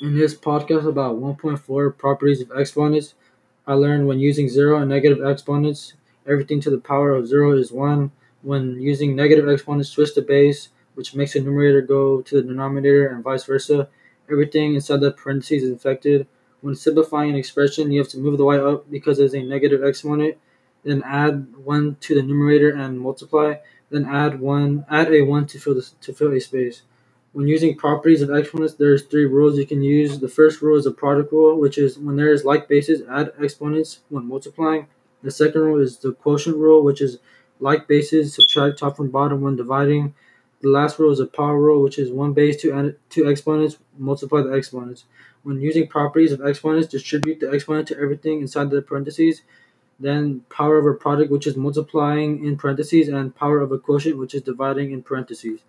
In this podcast about 1.4 properties of exponents, I learned when using zero and negative exponents, everything to the power of zero is one. When using negative exponents, twist the base, which makes the numerator go to the denominator and vice versa. Everything inside the parentheses is inflected. When simplifying an expression, you have to move the y up because it's a negative exponent. Then add one to the numerator and multiply. Then add one, add a one to fill the, to fill a space. When using properties of exponents, there's three rules you can use. The first rule is the product rule, which is when there is like bases, add exponents when multiplying. The second rule is the quotient rule, which is like bases, subtract top from bottom when dividing. The last rule is the power rule, which is one base to two exponents, multiply the exponents. When using properties of exponents, distribute the exponent to everything inside the parentheses. Then power of a product, which is multiplying in parentheses, and power of a quotient, which is dividing in parentheses.